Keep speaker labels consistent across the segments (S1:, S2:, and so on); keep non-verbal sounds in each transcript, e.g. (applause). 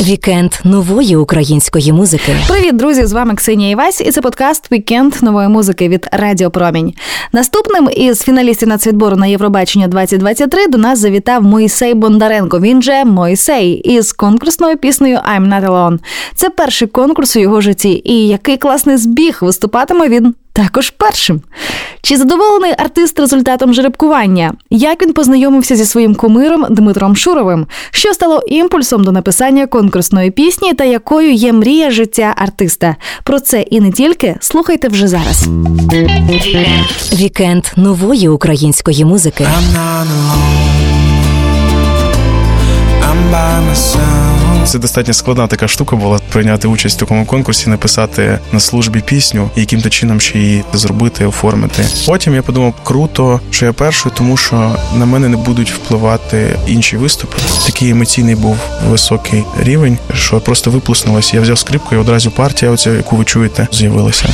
S1: Вікенд нової української музики.
S2: Привіт, друзі! З вами Ксенія Івась, і це подкаст Вікенд нової музики від Радіо Промінь. Наступним із фіналістів нацвідбору на Євробачення 2023 до нас завітав Моїсей Бондаренко. Він же Моїсей із конкурсною піснею «I'm not alone». Це перший конкурс у його житті. І який класний збіг виступатиме він також першим. Чи задоволений артист результатом жеребкування? Як він познайомився зі своїм кумиром Дмитром Шуровим? Що стало імпульсом до написання конкурсної пісні та якою є мрія життя артиста? Про це і не тільки слухайте вже зараз.
S1: Вікенд нової української музики.
S3: I'm not alone. I'm by myself.
S4: Це достатньо складна така штука була прийняти участь в такому конкурсі, написати на службі пісню і яким-то чином ще її зробити, оформити. Потім я подумав, круто, що я перший, тому що на мене не будуть впливати інші виступи. Такий емоційний був високий рівень, що просто виплеснулося. Я взяв скрипку і одразу партія, оця, яку ви чуєте, з'явилася.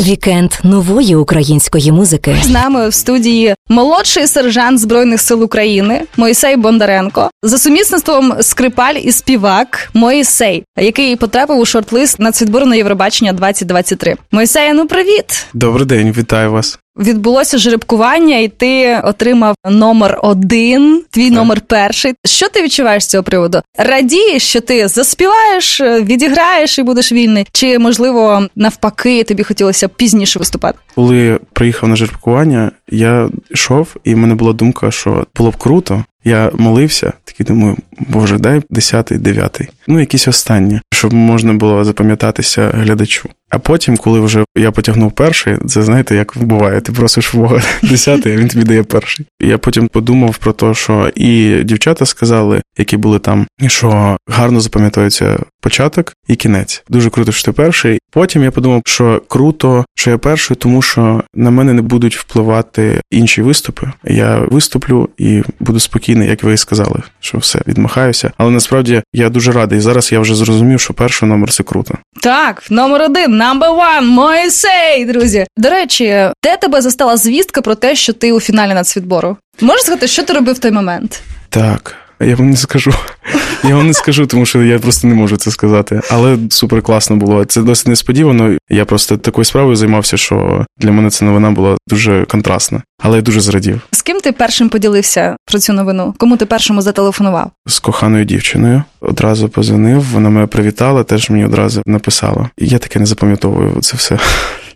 S1: Вікенд нової української музики.
S2: З нами в студії молодший сержант збройних сил України Моїсей Бондаренко за сумісництвом скрипаль і співак Моїсей, який потрапив у шорт-лист нацвідбору на Євробачення 2023. Моїсея, ну привіт!
S4: Добрий день, вітаю вас.
S2: Відбулося жеребкування, і ти отримав номер один, твій номер перший. Що ти відчуваєш з цього приводу? Радієш, що ти заспіваєш, відіграєш і будеш вільний? Чи можливо навпаки тобі хотілося пізніше виступати?
S4: Коли приїхав на жеребкування, я йшов, і в мене була думка, що було б круто. Я молився, такий думаю, боже, дай десятий, дев'ятий. Ну, якісь останні, щоб можна було запам'ятатися глядачу. А потім, коли вже я потягнув перший, це знаєте, як буває, ти просиш Бога (laughs) десятий, а він тобі дає перший. Я потім подумав про те, що і дівчата сказали, які були там, що гарно запам'ятовується початок і кінець. Дуже круто, що ти перший. Потім я подумав, що круто, що я перший, тому що на мене не будуть впливати інші виступи. Я виступлю і буду спокійний, як ви і сказали, що все відмахаюся. Але насправді я дуже радий. Зараз я вже зрозумів, що перший номер це круто.
S2: Так, номер один, number one, Моїсей, друзі. До речі, де тебе застала звістка про те, що ти у фіналі нацвідбору? Можеш сказати, що ти робив в той момент?
S4: Так. Я вам не скажу. Я вам не скажу, тому що я просто не можу це сказати. Але супер класно було. Це досить несподівано. Я просто такою справою займався, що для мене ця новина була дуже контрастна. Але я дуже зрадів.
S2: З ким ти першим поділився про цю новину? Кому ти першому зателефонував?
S4: З коханою дівчиною одразу позвонив. Вона мене привітала, теж мені одразу написала. І я таке не запам'ятовую це все.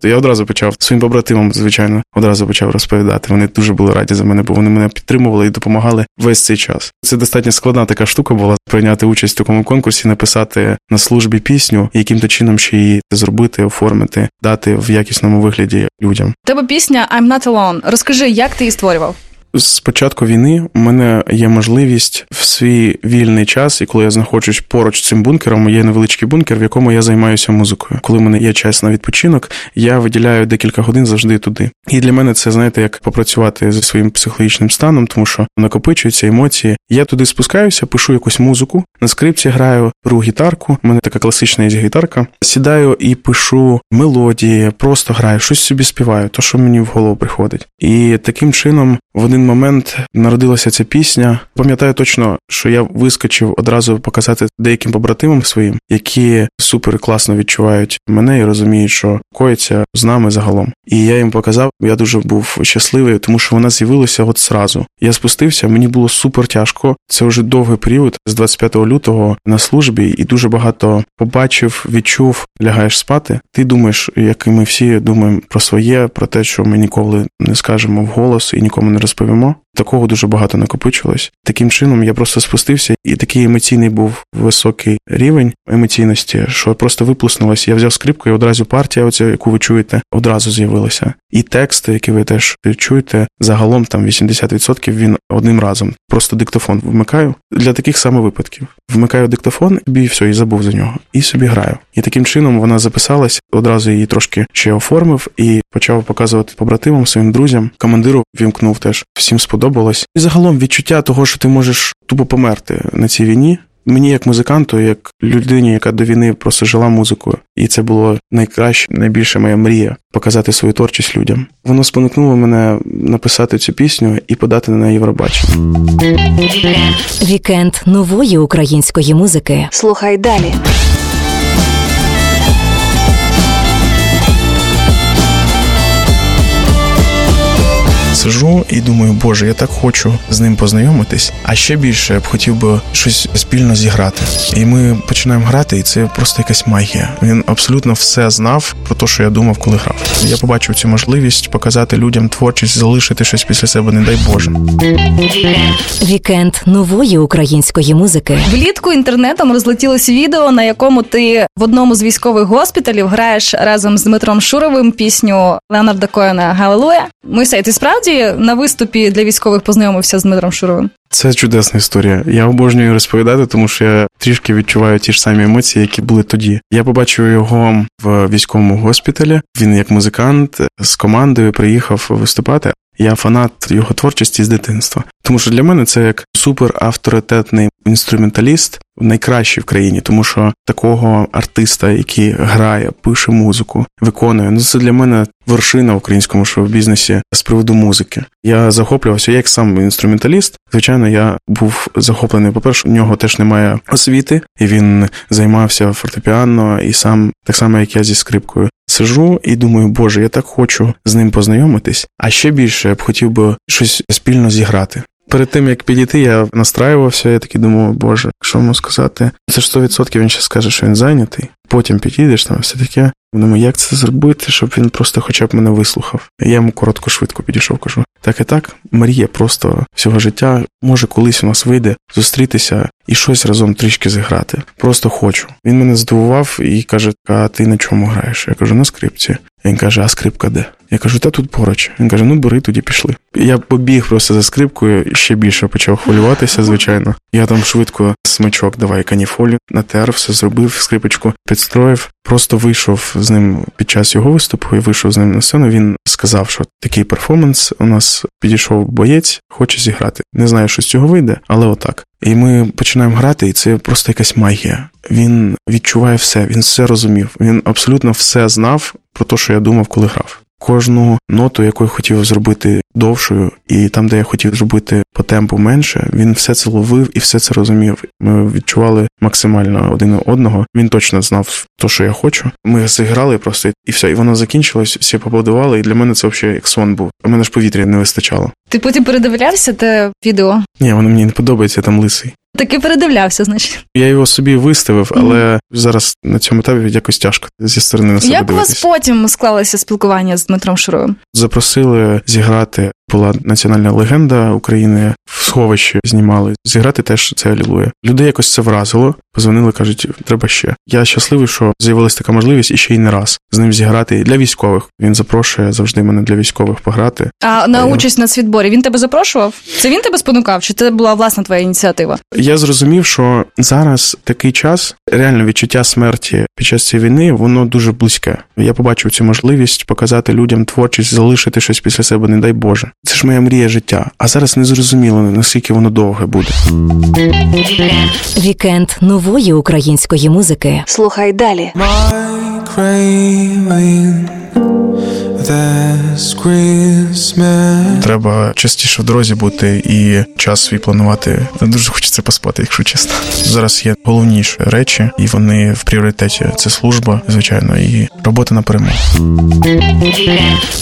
S4: Я одразу почав своїм побратимам, звичайно, одразу почав розповідати. Вони дуже були раді за мене, бо вони мене підтримували і допомагали весь цей час. Це достатньо складна така штука була прийняти участь в такому конкурсі, написати на службі пісню, і яким-то чином ще її зробити, оформити, дати в якісному вигляді людям.
S2: Тебе пісня «I'm not alone». Розкажи, як ти її створював?
S4: З початку війни у мене є можливість в свій вільний час, і коли я знаходжусь поруч з цим бункером, є невеличкий бункер, в якому я займаюся музикою. Коли в мене є час на відпочинок, я виділяю декілька годин завжди туди. І для мене це знаєте, як попрацювати зі своїм психологічним станом, тому що накопичуються емоції. Я туди спускаюся, пишу якусь музику, на скрипці граю, беру гітарку. У мене така класична є гітарка. Сідаю і пишу мелодії, просто граю, щось собі співаю, то що мені в голову приходить. І таким чином в один момент народилася ця пісня. Пам'ятаю точно, що я вискочив одразу показати деяким побратимам своїм, які супер класно відчувають мене і розуміють, що коїться з нами загалом. І я їм показав. Я дуже був щасливий, тому що вона з'явилася от зразу. Я спустився, мені було супер тяжко. Це вже довгий період з 25 лютого на службі, і дуже багато побачив, відчув, лягаєш спати. Ти думаєш, як і ми всі думаємо про своє, про те, що ми ніколи не скажемо вголос і нікому не розповімо. Такого дуже багато накопичилось. Таким чином я просто спустився, і такий емоційний був високий рівень емоційності, що просто виплеснулося. Я взяв скрипку, і одразу партія, оця, яку ви чуєте, одразу з'явилася. І тексти, які ви теж чуєте, загалом там 80% він одним разом. Просто диктофон вмикаю для таких саме випадків. Вмикаю диктофон і все, і забув за нього. І собі граю. І таким чином вона записалась, одразу її трошки ще оформив і почав показувати побратимам, своїм друзям. Командиру вімкнув теж. Всім сподобалось. І загалом відчуття того, що ти можеш тупо померти на цій війні. Мені, як музиканту, як людині, яка до війни просто жила музикою, і це було найкраще, найбільша моя мрія показати свою творчість людям. Воно спонукнуло мене написати цю пісню і подати на Євробачення.
S1: Вікенд нової української музики.
S2: Слухай далі.
S4: Сижу і думаю, боже, я так хочу з ним познайомитись. А ще більше я б хотів би щось спільно зіграти. І ми починаємо грати, і це просто якась магія. Він абсолютно все знав про те, що я думав, коли грав. Я побачив цю можливість показати людям творчість, залишити щось після себе, не дай Боже.
S1: Вікенд нової української музики.
S2: Влітку інтернетом розлетілось відео, на якому ти в одному з військових госпіталів граєш разом з Дмитром Шуровим пісню Леонарда Коена Галилуя. Мойсей, ти справді на виступі для військових познайомився з Дмитром Шуровим?
S4: Це чудесна історія. Я обожнюю розповідати, тому що я трішки відчуваю ті ж самі емоції, які були тоді. Я побачив його в військовому госпіталі. Він як музикант з командою приїхав виступати. Я фанат його творчості з дитинства, тому що для мене це як супер авторитетний інструменталіст, найкращий в країні, тому що такого артиста, який грає, пише музику, виконує, ну це для мене вершина в українському шоу-бізнесі з приводу музики. Я захоплювався як сам інструменталіст. Звичайно, я був захоплений. По перше, у нього теж немає освіти, і він займався фортепіано і сам так само, як я зі скрипкою. Сижу і думаю, боже, я так хочу з ним познайомитись. А ще більше я б хотів би щось спільно зіграти. Перед тим як підійти, я настраювався, я такий думав, боже, що йому сказати? Це ж 100% він ще скаже, що він зайнятий. Потім підійдеш там, все таке. Думаю, як це зробити, щоб він просто хоча б мене вислухав. Я йому коротко, швидко підійшов, кажу. Так і так, мрія просто всього життя. Може, колись у нас вийде зустрітися і щось разом трішки зіграти. Просто хочу. Він мене здивував і каже: А ти на чому граєш? Я кажу, на скрипці. Він каже, а скрипка де? Я кажу, та тут поруч. Він каже, ну бери, тоді пішли. Я побіг просто за скрипкою, ще більше почав хвилюватися, звичайно. Я там швидко смичок, давай каніфолі, натер, все зробив, скрипочку підстроїв. Просто вийшов з ним під час його виступу і вийшов з ним на сцену. Він сказав, що такий перформанс у нас підійшов боєць, хоче зіграти. Не знаю, що з цього вийде, але отак. І ми починаємо грати, і це просто якась магія. Він відчуває все, він все розумів. Він абсолютно все знав про те, що я думав, коли грав. Кожну ноту, яку я хотів зробити довшою, і там, де я хотів зробити по темпу менше, він все це ловив і все це розумів. Ми відчували максимально один одного. Він точно знав те, що я хочу. Ми зіграли просто і все. І воно закінчилось, всі побудували, і для мене це взагалі як сон був. У мене ж повітря не вистачало.
S2: Ти потім передивлявся те відео?
S4: Ні, воно мені не подобається, я там лисий.
S2: Таки передивлявся, значить.
S4: Я його собі виставив, але зараз на цьому етапі якось тяжко зі сторони на себе
S2: Як у вас потім склалося спілкування з Дмитром Шуровим?
S4: Запросили зіграти. Була національна легенда України в сховищі знімали. Зіграти теж це алілуя. Людей якось це вразило. Позвонили, кажуть, треба ще. Я щасливий, що з'явилася така можливість і ще й не раз з ним зіграти для військових. Він запрошує завжди мене для військових пограти.
S2: А на участь на світборі він тебе запрошував? Це він тебе спонукав, чи це була власна твоя ініціатива?
S4: Я зрозумів, що зараз такий час, реально відчуття смерті під час цієї війни, воно дуже близьке. Я побачив цю можливість показати людям творчість, залишити щось після себе, не дай Боже. Це ж моя мрія життя. А зараз не зрозуміло, наскільки воно довге буде.
S1: Вікенд нової української музики.
S2: Слухай далі.
S3: My.
S4: Треба частіше в дорозі бути і час свій планувати. Дуже хочеться поспати, якщо чесно. Зараз є головніші речі, і вони в пріоритеті. Це служба, звичайно, і робота на перемогу.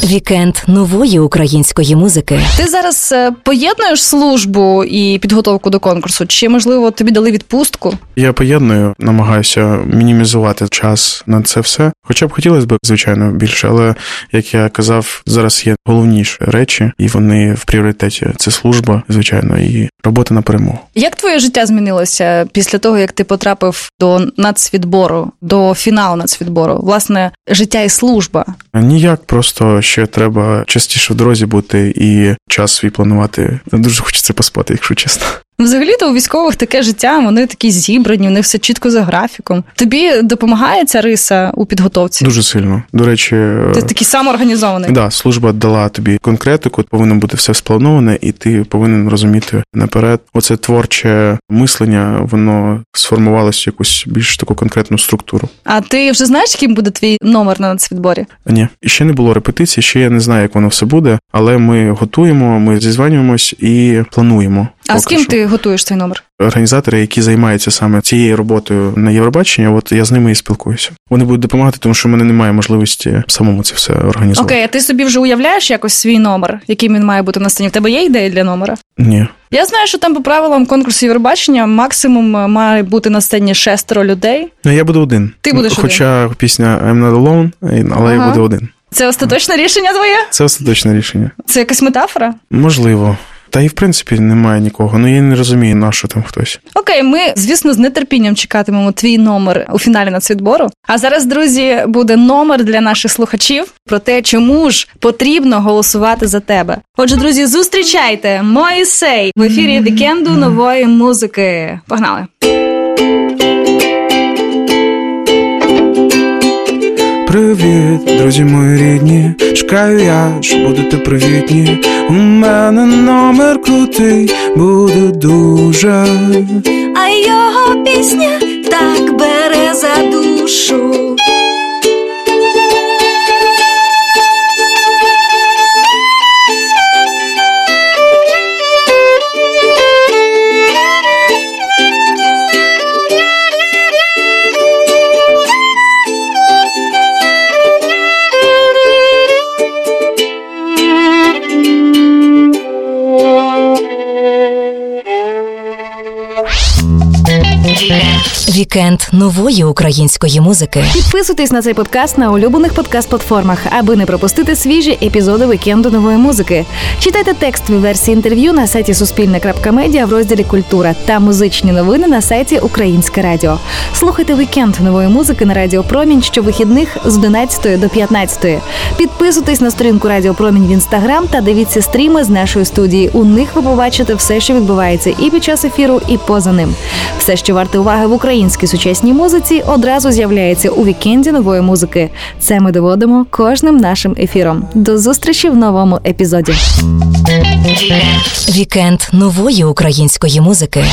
S1: Вікенд нової української музики.
S2: Ти зараз е, поєднуєш службу і підготовку до конкурсу? Чи можливо тобі дали відпустку?
S4: Я поєдную, намагаюся мінімізувати час на це все. Хоча б хотілося б, звичайно, більше, але як я казав, зараз є головніші речі, і вони в пріоритеті. Це служба, звичайно, і робота на перемогу.
S2: Як твоє життя змінилося після того, як ти потрапив до нацвідбору, до фіналу нацвідбору? Власне, життя і служба.
S4: Ніяк, просто ще треба частіше в дорозі бути і час свій планувати. Дуже хочеться поспати, якщо чесно.
S2: Взагалі-то у військових таке життя, вони такі зібрані, у них все чітко за графіком. Тобі допомагає ця риса у підготовці?
S4: Дуже сильно. До речі,
S2: Ти такий самоорганізований.
S4: Да, служба дала тобі конкретику, повинно бути все сплановане, і ти повинен розуміти наперед. Оце творче мислення, воно сформувалося в якусь більш таку конкретну структуру.
S2: А ти вже знаєш, яким буде твій номер на нацвідборі?
S4: Ні, і ще не було репетиції, ще я не знаю, як воно все буде, але ми готуємо, ми зізванюємось і плануємо.
S2: А з ким
S4: що.
S2: ти готуєш цей номер?
S4: організатори, які займаються саме цією роботою на Євробаченні, от я з ними і спілкуюся. Вони будуть допомагати, тому що в мене немає можливості самому це все організувати.
S2: Окей, а ти собі вже уявляєш якось свій номер, яким він має бути на сцені? В тебе є ідея для номера?
S4: Ні.
S2: Я знаю, що там по правилам конкурсу Євробачення максимум е, має бути на сцені шестеро людей.
S4: Ну я буду один.
S2: Ти будеш
S4: Хоча пісня I'm not alone, але
S2: Ага.
S4: я буду один.
S2: Це остаточне рішення твоє?
S4: Це остаточне рішення.
S2: Це якась метафора?
S4: Можливо. Та і в принципі немає нікого. Ну я не розумію, на що там хтось.
S2: Окей, ми, звісно, з нетерпінням чекатимемо твій номер у фіналі нацвідбору. А зараз, друзі, буде номер для наших слухачів про те, чому ж потрібно голосувати за тебе. Отже, друзі, зустрічайте Моїсей в ефірі вікенду нової музики. Погнали!
S3: Привіт, друзі мої рідні. Чекаю я, що будете привітні. У мене номер крутий, буде дуже.
S5: а його пісня так бере за душу.
S1: Вікенд нової української музики.
S2: Підписуйтесь на цей подкаст на улюблених подкаст-платформах, аби не пропустити свіжі епізоди вікенду нової музики. Читайте текстові версії інтерв'ю на сайті Суспільне.Медіа в розділі Культура та музичні новини на сайті Українське Радіо. Слухайте вікенд нової музики на Радіо Промінь щовихідних з 11 до 15. Підписуйтесь на сторінку Радіо Промінь в інстаграм та дивіться стріми з нашої студії. У них ви побачите все, що відбувається і під час ефіру, і поза ним. Все, що варте уваги в українській сучасній музиці, одразу з'являється у вікенді нової музики. Це ми доводимо кожним нашим ефіром. До зустрічі в новому епізоді.
S1: Вікенд нової української музики.